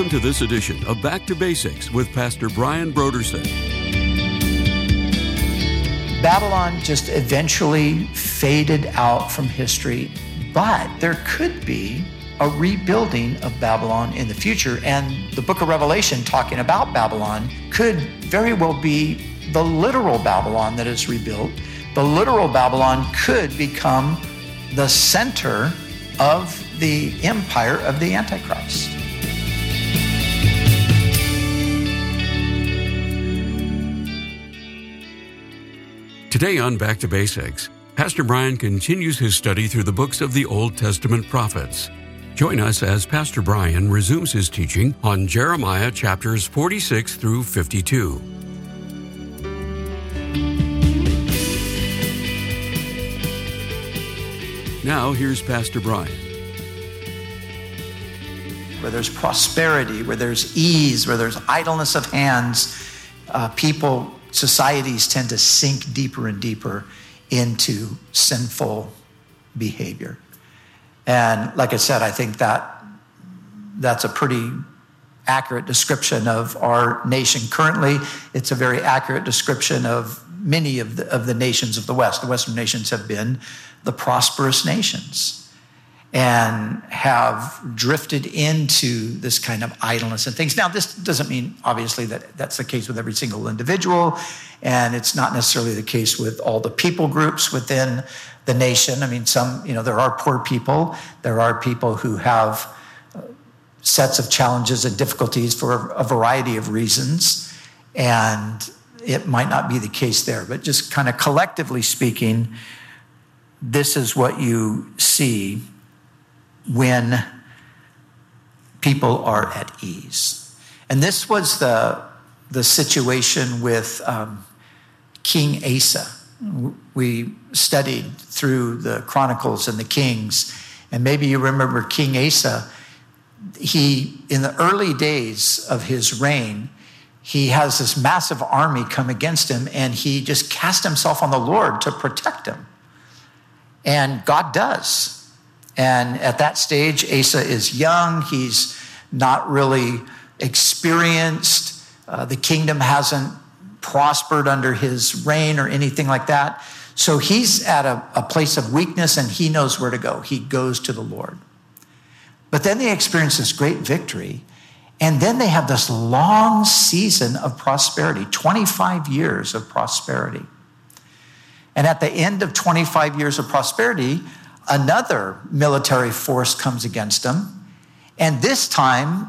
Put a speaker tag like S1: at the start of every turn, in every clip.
S1: Welcome to this edition of Back to Basics with Pastor Brian Brodersen.
S2: Babylon just eventually faded out from history, but there could be a rebuilding of Babylon in the future. And the book of Revelation, talking about Babylon, could very well be the literal Babylon that is rebuilt. The literal Babylon could become the center of the empire of the Antichrist.
S1: Today on Back to Basics, Pastor Brian continues his study through the books of the Old Testament prophets. Join us as Pastor Brian resumes his teaching on Jeremiah chapters 46 through 52. Now, here's Pastor Brian.
S2: Where there's prosperity, where there's ease, where there's idleness of hands, uh, people societies tend to sink deeper and deeper into sinful behavior. And like I said, I think that that's a pretty accurate description of our nation currently. It's a very accurate description of many of the, of the nations of the West. The Western nations have been the prosperous nations and have drifted into this kind of idleness and things. Now, this doesn't mean, obviously, that that's the case with every single individual, and it's not necessarily the case with all the people groups within the nation. I mean, some, you know, there are poor people, there are people who have uh, sets of challenges and difficulties for a variety of reasons, and it might not be the case there, but just kind of collectively speaking, this is what you see when people are at ease. And this was the, the situation with um, King Asa. We studied through the Chronicles and the Kings, and maybe you remember King Asa. He, in the early days of his reign, he has this massive army come against him, and he just cast himself on the Lord to protect him. And God does. And at that stage, Asa is young. He's not really experienced. Uh, the kingdom hasn't prospered under his reign or anything like that. So he's at a, a place of weakness and he knows where to go. He goes to the Lord. But then they experience this great victory. And then they have this long season of prosperity 25 years of prosperity. And at the end of 25 years of prosperity, another military force comes against them. And this time,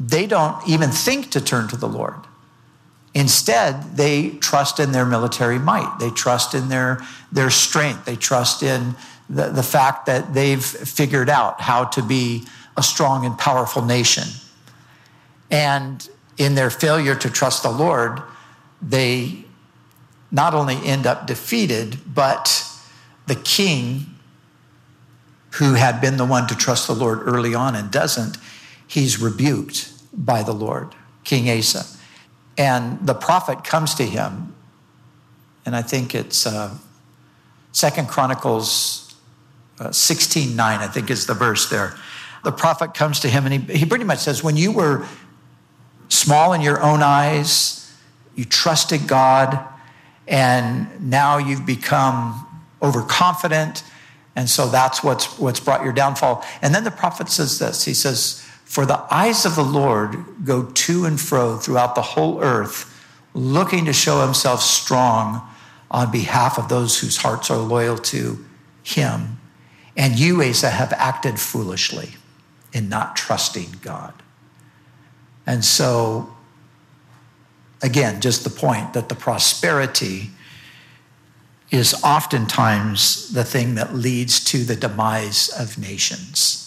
S2: they don't even think to turn to the Lord. Instead, they trust in their military might. They trust in their, their strength. They trust in the, the fact that they've figured out how to be a strong and powerful nation. And in their failure to trust the Lord, they not only end up defeated, but the king who had been the one to trust the Lord early on and doesn't, he's rebuked by the Lord, King Asa. And the prophet comes to him, and I think it's uh, Second Chronicles uh, 16 9, I think is the verse there. The prophet comes to him, and he, he pretty much says, When you were small in your own eyes, you trusted God, and now you've become overconfident and so that's what's, what's brought your downfall. And then the prophet says this He says, For the eyes of the Lord go to and fro throughout the whole earth, looking to show himself strong on behalf of those whose hearts are loyal to him. And you, Asa, have acted foolishly in not trusting God. And so, again, just the point that the prosperity is oftentimes the thing that leads to the demise of nations.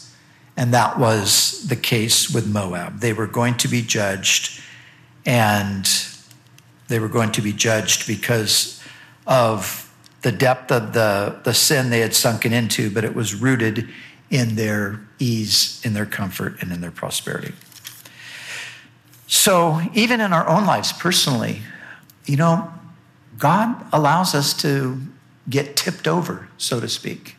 S2: And that was the case with Moab. They were going to be judged, and they were going to be judged because of the depth of the, the sin they had sunken into, but it was rooted in their ease, in their comfort, and in their prosperity. So, even in our own lives personally, you know, God allows us to get tipped over, so to speak.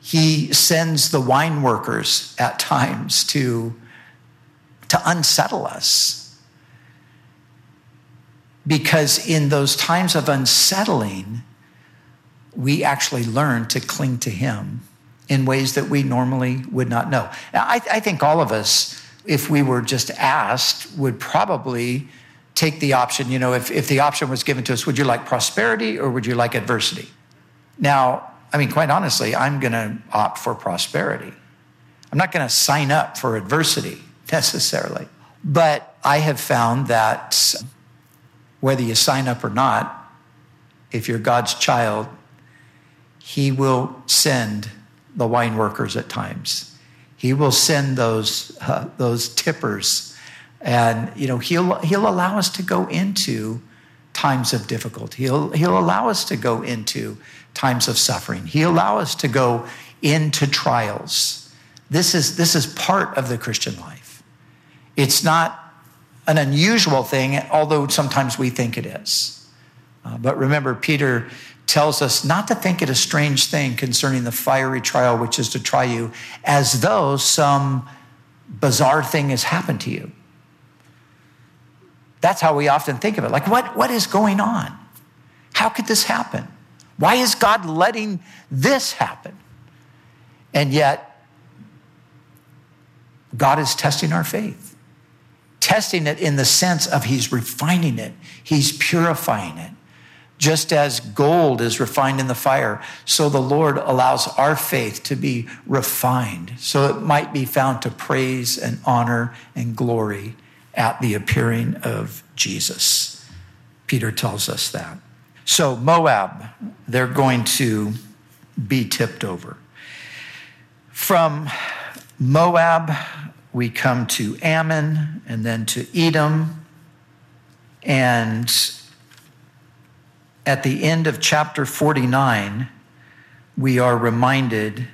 S2: He sends the wine workers at times to to unsettle us. Because in those times of unsettling, we actually learn to cling to Him in ways that we normally would not know. Now, I, I think all of us, if we were just asked, would probably take the option, you know, if, if the option was given to us, would you like prosperity or would you like adversity? Now, I mean, quite honestly, I'm going to opt for prosperity. I'm not going to sign up for adversity necessarily. But I have found that whether you sign up or not, if you're God's child, He will send the wine workers at times. He will send those, uh, those tippers. And, you know, he'll, he'll allow us to go into times of difficulty. He'll, he'll allow us to go into times of suffering. He'll allow us to go into trials. This is, this is part of the Christian life. It's not an unusual thing, although sometimes we think it is. Uh, but remember, Peter tells us not to think it a strange thing concerning the fiery trial which is to try you, as though some bizarre thing has happened to you. That's how we often think of it. Like, what, what is going on? How could this happen? Why is God letting this happen? And yet, God is testing our faith, testing it in the sense of He's refining it, He's purifying it. Just as gold is refined in the fire, so the Lord allows our faith to be refined, so it might be found to praise and honor and glory at the appearing of Jesus. Peter tells us that. So, Moab, they're going to be tipped over. From Moab, we come to Ammon and then to Edom. And at the end of chapter 49, we are reminded,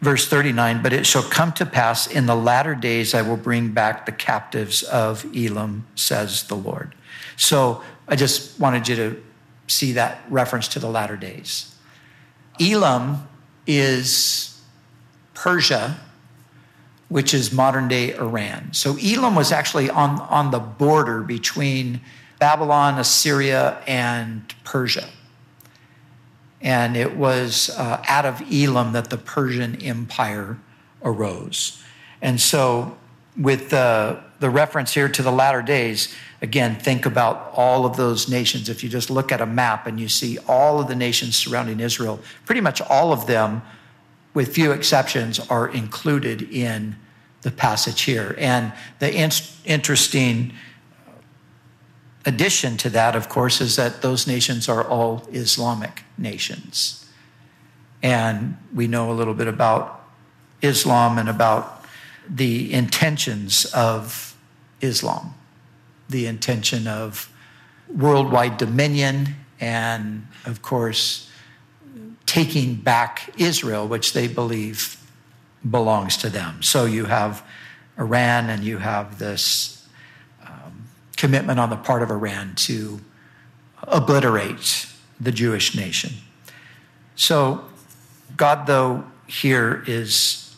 S2: verse 39, but it shall come to pass in the latter days I will bring back the captives of Elam, says the Lord. So I just wanted you to see that reference to the latter days. Elam is Persia, which is modern day Iran. So Elam was actually on, on the border between Babylon, Assyria, and Persia. And it was uh, out of Elam that the Persian Empire arose. And so, with the, the reference here to the latter days, again, think about all of those nations. If you just look at a map and you see all of the nations surrounding Israel, pretty much all of them, with few exceptions, are included in the passage here. And the in- interesting addition to that, of course, is that those nations are all Islamic nations. And we know a little bit about Islam and about the intentions of Islam, the intention of worldwide dominion, and of course, taking back Israel, which they believe belongs to them. So you have Iran and you have this commitment on the part of Iran to obliterate the Jewish nation. So, God, though, here is,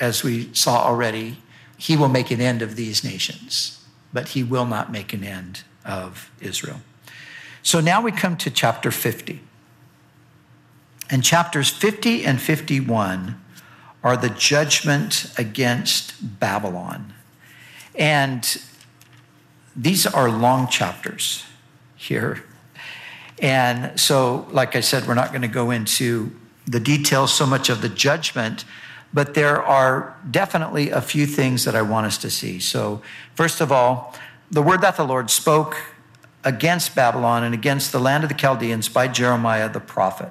S2: as we saw already, he will make an end of these nations, but he will not make an end of Israel. So now we come to chapter 50. And chapters 50 and 51 are the judgment against Babylon. And these are long chapters here. And so, like I said, we're not going to go into the details so much of the judgment, but there are definitely a few things that I want us to see. So, first of all, the word that the Lord spoke against Babylon and against the land of the Chaldeans by Jeremiah the prophet.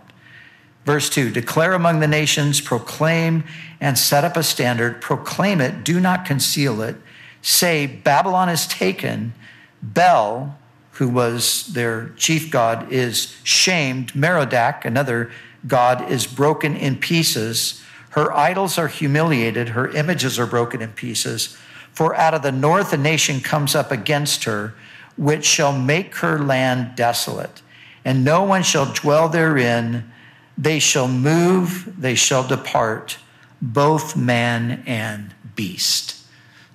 S2: Verse 2 Declare among the nations, proclaim and set up a standard, proclaim it, do not conceal it say, Babylon is taken, Bel, who was their chief god, is shamed, Merodach, another god, is broken in pieces. Her idols are humiliated, her images are broken in pieces. For out of the north a nation comes up against her, which shall make her land desolate, and no one shall dwell therein. They shall move, they shall depart, both man and beast.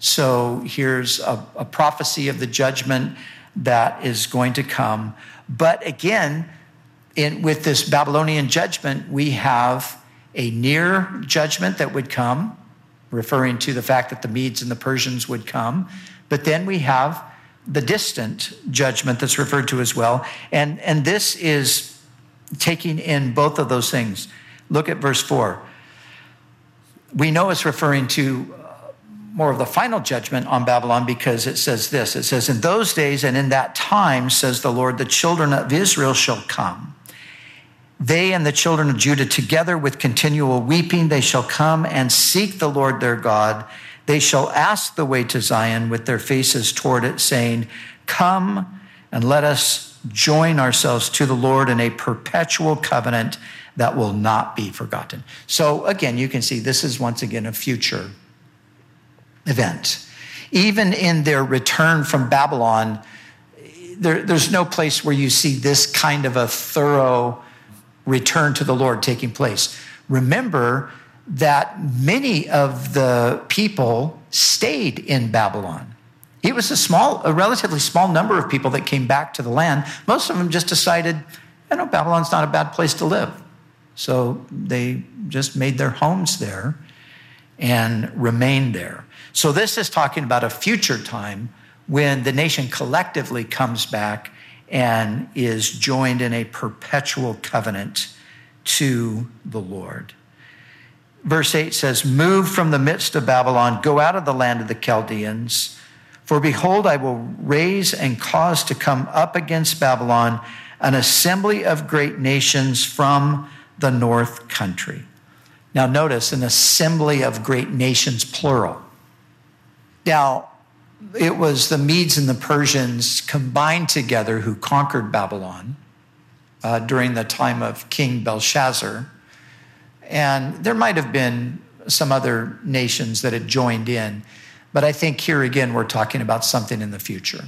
S2: So here's a, a prophecy of the judgment that is going to come. But again, in, with this Babylonian judgment, we have a near judgment that would come, referring to the fact that the Medes and the Persians would come. But then we have the distant judgment that's referred to as well. And, and this is taking in both of those things. Look at verse 4. We know it's referring to more of the final judgment on Babylon because it says this it says, In those days and in that time, says the Lord, the children of Israel shall come. They and the children of Judah together with continual weeping, they shall come and seek the Lord their God. They shall ask the way to Zion with their faces toward it, saying, Come and let us join ourselves to the Lord in a perpetual covenant that will not be forgotten. So again, you can see this is once again a future event. Even in their return from Babylon, there, there's no place where you see this kind of a thorough return to the Lord taking place. Remember that many of the people stayed in Babylon. It was a small, a relatively small number of people that came back to the land. Most of them just decided, you know, Babylon's not a bad place to live. So they just made their homes there and remained there. So this is talking about a future time when the nation collectively comes back and is joined in a perpetual covenant to the Lord. Verse 8 says, Move from the midst of Babylon, go out of the land of the Chaldeans. For behold, I will raise and cause to come up against Babylon an assembly of great nations from the north country. Now, notice an assembly of great nations, plural. Now, it was the Medes and the Persians combined together who conquered Babylon uh, during the time of King Belshazzar. And there might have been some other nations that had joined in. But I think here again, we're talking about something in the future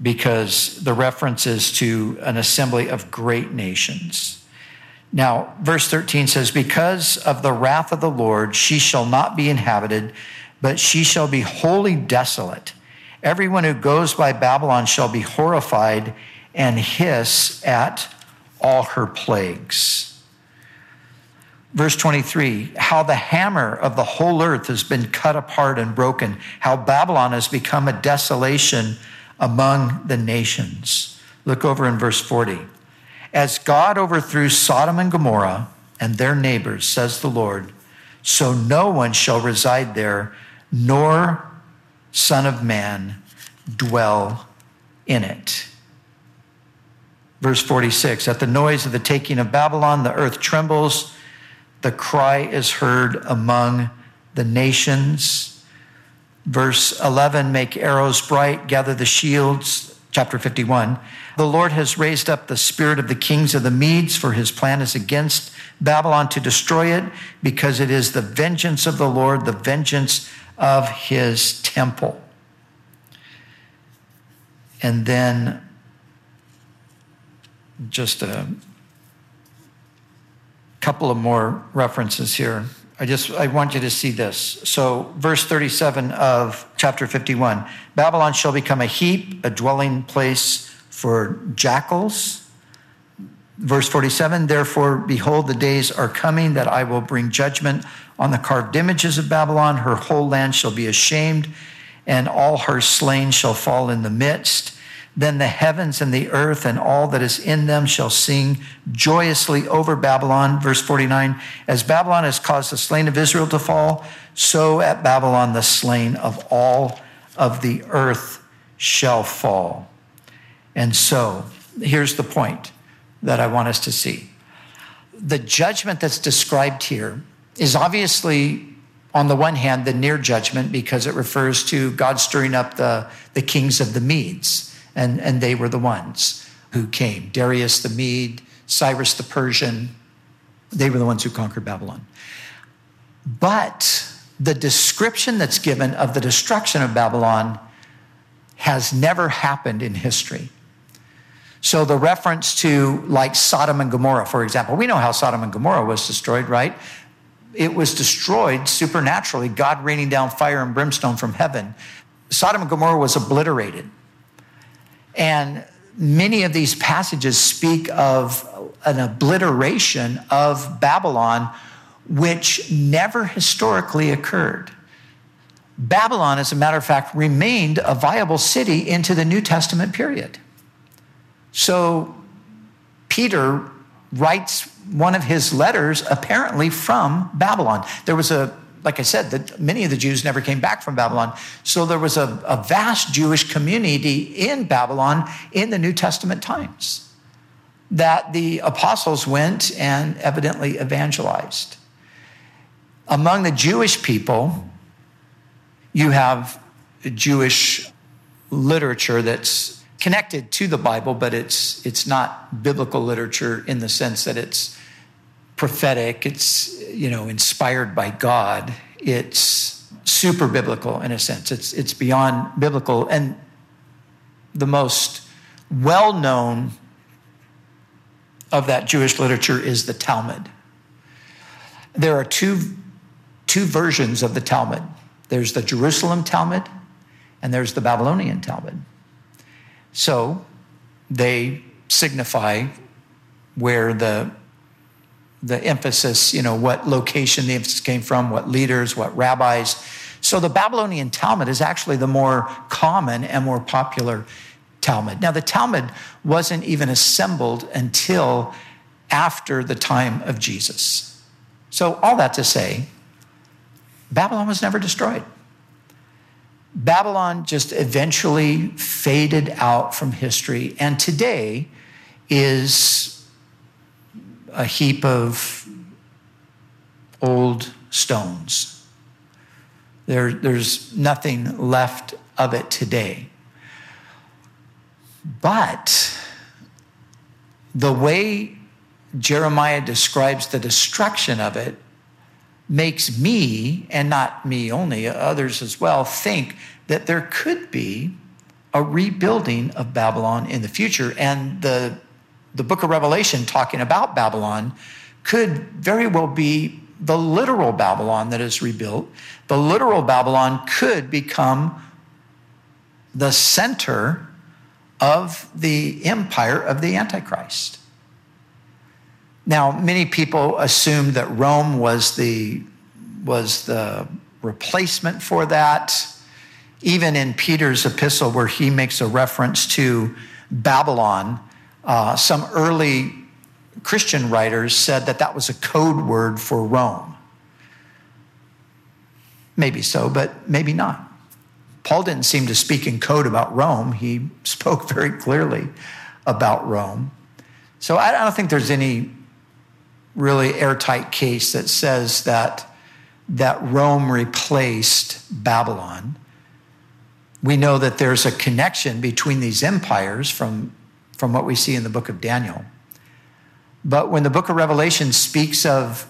S2: because the reference is to an assembly of great nations. Now, verse 13 says, Because of the wrath of the Lord, she shall not be inhabited but she shall be wholly desolate. Everyone who goes by Babylon shall be horrified and hiss at all her plagues. Verse 23 How the hammer of the whole earth has been cut apart and broken, how Babylon has become a desolation among the nations. Look over in verse 40. As God overthrew Sodom and Gomorrah and their neighbors, says the Lord, so no one shall reside there nor Son of Man dwell in it. Verse 46 At the noise of the taking of Babylon, the earth trembles, the cry is heard among the nations. Verse 11 Make arrows bright, gather the shields. Chapter 51. The Lord has raised up the spirit of the kings of the Medes, for his plan is against Babylon to destroy it, because it is the vengeance of the Lord, the vengeance of his temple. And then just a couple of more references here. I just I want you to see this. So verse 37 of chapter 51. Babylon shall become a heap, a dwelling place for jackals. Verse 47 Therefore, behold, the days are coming that I will bring judgment on the carved images of Babylon. Her whole land shall be ashamed, and all her slain shall fall in the midst. Then the heavens and the earth and all that is in them shall sing joyously over Babylon. Verse 49 As Babylon has caused the slain of Israel to fall, so at Babylon the slain of all of the earth shall fall. And so, here's the point that I want us to see. The judgment that's described here is obviously, on the one hand, the near judgment because it refers to God stirring up the, the kings of the Medes, and, and they were the ones who came Darius the Mede, Cyrus the Persian. They were the ones who conquered Babylon. But the description that's given of the destruction of Babylon has never happened in history. So the reference to like Sodom and Gomorrah, for example, we know how Sodom and Gomorrah was destroyed, right? It was destroyed supernaturally, God raining down fire and brimstone from heaven. Sodom and Gomorrah was obliterated. And many of these passages speak of an obliteration of Babylon, which never historically occurred. Babylon, as a matter of fact, remained a viable city into the New Testament period. So Peter writes one of his letters apparently from Babylon. There was a, like I said, that many of the Jews never came back from Babylon. So there was a, a vast Jewish community in Babylon in the New Testament times that the apostles went and evidently evangelized. Among the Jewish people, you have Jewish literature that's connected to the Bible, but it's, it's not biblical literature in the sense that it's prophetic, it's, you know, inspired by God. It's super biblical in a sense. It's, it's beyond biblical. And the most well known of that Jewish literature is the Talmud. There are two, two versions of the Talmud there's the Jerusalem Talmud, and there's the Babylonian Talmud. So they signify where the the emphasis, you know, what location the emphasis came from, what leaders, what rabbis. So the Babylonian Talmud is actually the more common and more popular Talmud. Now, the Talmud wasn't even assembled until after the time of Jesus. So, all that to say, Babylon was never destroyed. Babylon just eventually faded out from history, and today is a heap of old stones. There, there's nothing left of it today. But the way Jeremiah describes the destruction of it makes me, and not me only, others as well, think that there could be a rebuilding of Babylon in the future. And the, the book of Revelation, talking about Babylon, could very well be the literal Babylon that is rebuilt. The literal Babylon could become the center of the empire of the Antichrist. Now, many people assumed that Rome was the, was the replacement for that. Even in Peter's epistle, where he makes a reference to Babylon, uh, some early Christian writers said that that was a code word for Rome. Maybe so, but maybe not. Paul didn't seem to speak in code about Rome. He spoke very clearly about Rome. So I don't think there's any really airtight case that says that, that Rome replaced Babylon. We know that there's a connection between these empires from, from what we see in the book of Daniel. But when the book of Revelation speaks of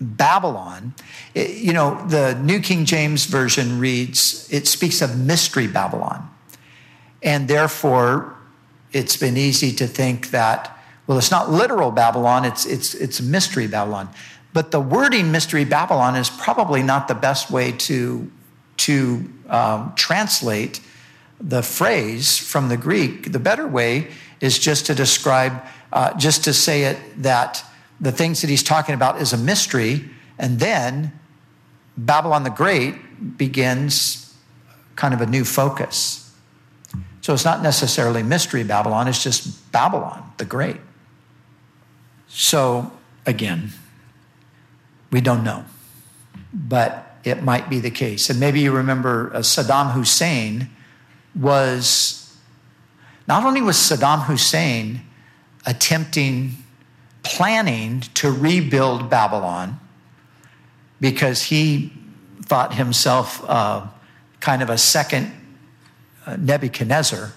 S2: Babylon, it, you know, the New King James Version reads, it speaks of mystery Babylon. And therefore, it's been easy to think that, well, it's not literal Babylon, it's, it's, it's mystery Babylon. But the wording mystery Babylon is probably not the best way to, to um, translate the phrase from the Greek. The better way is just to describe, uh, just to say it that the things that he's talking about is a mystery. And then Babylon the Great begins kind of a new focus. So it's not necessarily mystery Babylon, it's just Babylon the Great. So again, we don't know, but it might be the case. And maybe you remember uh, Saddam Hussein was, not only was Saddam Hussein attempting planning to rebuild Babylon because he thought himself uh, kind of a second uh, Nebuchadnezzar.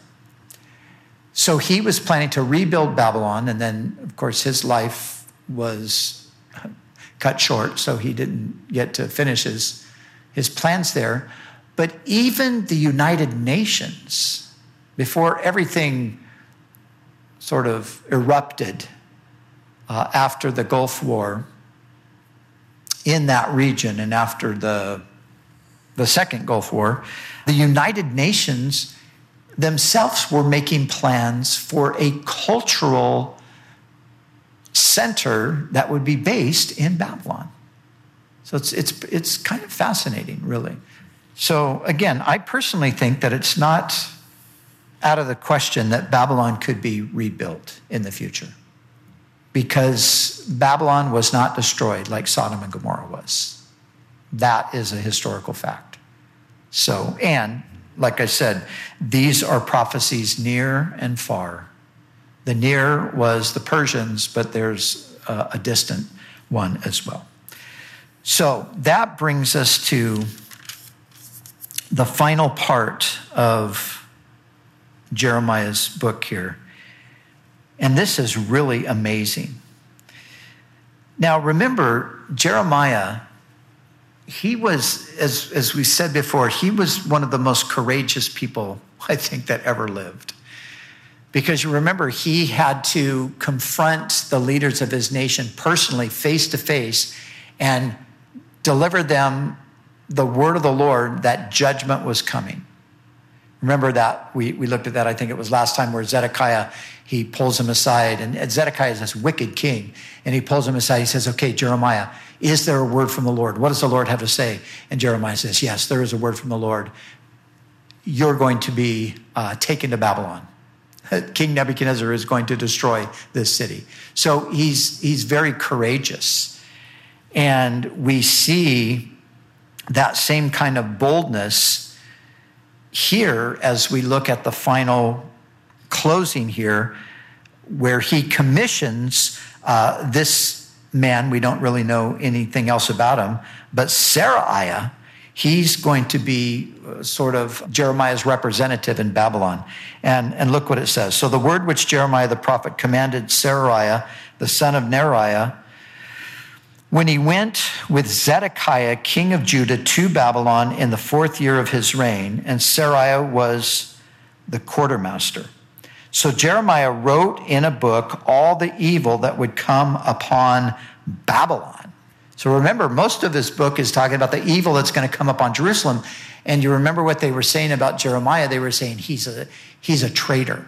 S2: So he was planning to rebuild Babylon, and then, of course, his life was cut short, so he didn't get to finish his, his plans there. But even the United Nations, before everything sort of erupted uh, after the Gulf War, in that region and after the, the Second Gulf War, the United Nations themselves were making plans for a cultural center that would be based in Babylon. So it's, it's, it's kind of fascinating, really. So, again, I personally think that it's not out of the question that Babylon could be rebuilt in the future because Babylon was not destroyed like Sodom and Gomorrah was. That is a historical fact. So, and like I said, these are prophecies near and far. The near was the Persians, but there's a, a distant one as well. So that brings us to the final part of Jeremiah's book here. And this is really amazing. Now, remember, Jeremiah, he was, as, as we said before, he was one of the most courageous people, I think, that ever lived. Because you remember, he had to confront the leaders of his nation personally, face to face, and deliver them the word of the Lord that judgment was coming. Remember that we, we looked at that, I think it was last time, where Zedekiah, he pulls him aside. And Zedekiah is this wicked king. And he pulls him aside. He says, Okay, Jeremiah, is there a word from the Lord? What does the Lord have to say? And Jeremiah says, Yes, there is a word from the Lord. You're going to be uh, taken to Babylon. King Nebuchadnezzar is going to destroy this city. So he's, he's very courageous. And we see that same kind of boldness here as we look at the final closing here, where he commissions uh, this man. We don't really know anything else about him, but Seraiah, he's going to be uh, sort of Jeremiah's representative in Babylon. And, and look what it says. So the word which Jeremiah the prophet commanded Seraiah, the son of Neriah, when he went with Zedekiah, king of Judah, to Babylon in the fourth year of his reign, and Seraiah was the quartermaster. So Jeremiah wrote in a book all the evil that would come upon Babylon. So remember, most of this book is talking about the evil that's going to come upon Jerusalem. And you remember what they were saying about Jeremiah? They were saying he's a, he's a traitor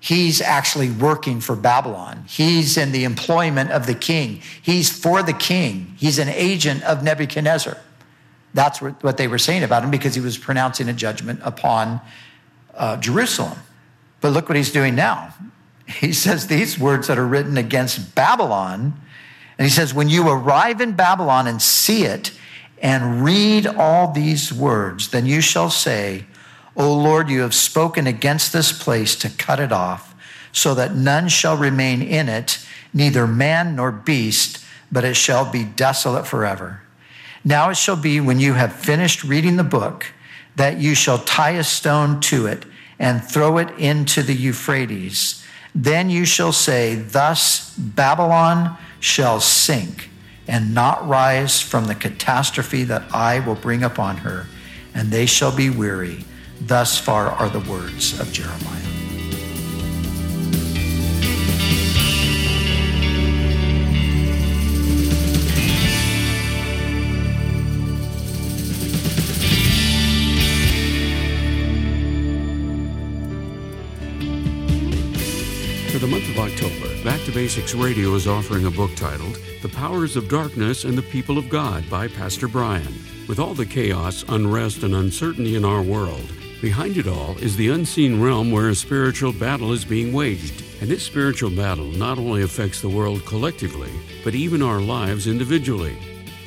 S2: he's actually working for Babylon. He's in the employment of the king. He's for the king. He's an agent of Nebuchadnezzar. That's what they were saying about him because he was pronouncing a judgment upon uh, Jerusalem. But look what he's doing now. He says these words that are written against Babylon. And he says, When you arrive in Babylon and see it and read all these words, then you shall say, O Lord, you have spoken against this place to cut it off, so that none shall remain in it, neither man nor beast, but it shall be desolate forever. Now it shall be when you have finished reading the book that you shall tie a stone to it and throw it into the Euphrates. Then you shall say, Thus Babylon shall sink and not rise from the catastrophe that I will bring upon her, and they shall be weary Thus far are the words of Jeremiah.
S1: For the month of October, Back to Basics Radio is offering a book titled The Powers of Darkness and the People of God by Pastor Brian. With all the chaos, unrest, and uncertainty in our world, Behind it all is the unseen realm where a spiritual battle is being waged. And this spiritual battle not only affects the world collectively, but even our lives individually.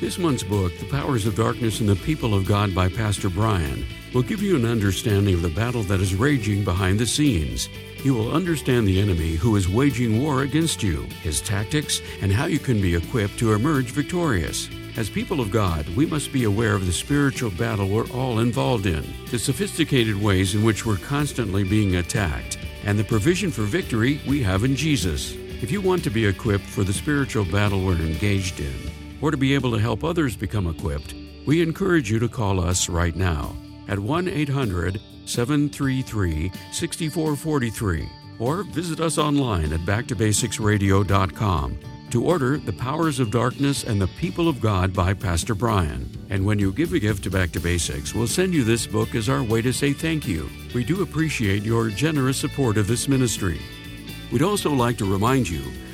S1: This month's book, The Powers of Darkness and the People of God by Pastor Brian, will give you an understanding of the battle that is raging behind the scenes. You will understand the enemy who is waging war against you, his tactics, and how you can be equipped to emerge victorious. As people of God, we must be aware of the spiritual battle we're all involved in, the sophisticated ways in which we're constantly being attacked, and the provision for victory we have in Jesus. If you want to be equipped for the spiritual battle we're engaged in, or to be able to help others become equipped, we encourage you to call us right now at 1 800 733 6443 or visit us online at backtobasicsradio.com to order The Powers of Darkness and the People of God by Pastor Brian. And when you give a gift to Back to Basics, we'll send you this book as our way to say thank you. We do appreciate your generous support of this ministry. We'd also like to remind you